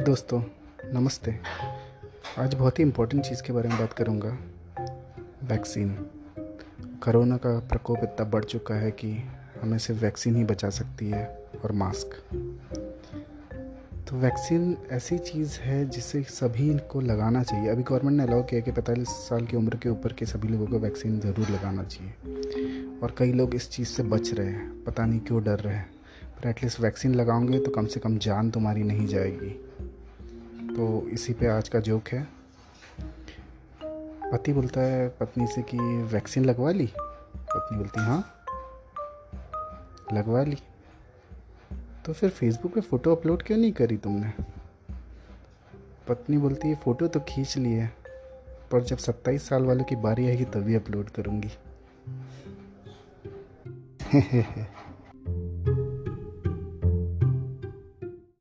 हे दोस्तों, नमस्ते। आज बहुत ही इम्पोर्टेंट चीज़ के बारे में बात करूँगा। वैक्सीन। कोरोना का प्रकोप इतना बढ़ चुका है कि हमें सिर्फ़ वैक्सीन ही बचा सकती है और मास्क। तो वैक्सीन ऐसी चीज़ है जिसे सभी को लगाना चाहिए। अभी गवर्नमेंट ने अलाउ किया कि पैंतालीस साल की उम्र के ऊपर के सभी लोगों को वैक्सीन ज़रूर लगाना चाहिए। और कई लोग इस चीज़ से बच रहे हैं। पता नहीं क्यों डर रहे हैं। पर एटलीस्ट वैक्सीन लगाओगे तो कम से कम जान तुम्हारी नहीं जाएगी। तो इसी पे आज का जोक है। पति बोलता है, पत्नी से कि, वैक्सीन लगवा ली? पत्नी बोलती हाँ। लगवा ली? तो फिर फेसबुक पे फ़ोटो अपलोड क्यों नहीं करी तुमने? पत्नी बोलती है फ़ोटो तो खींच ली है, पर जब सत्ताईस साल वालों की बारी आएगी तभी अपलोड करूँगी।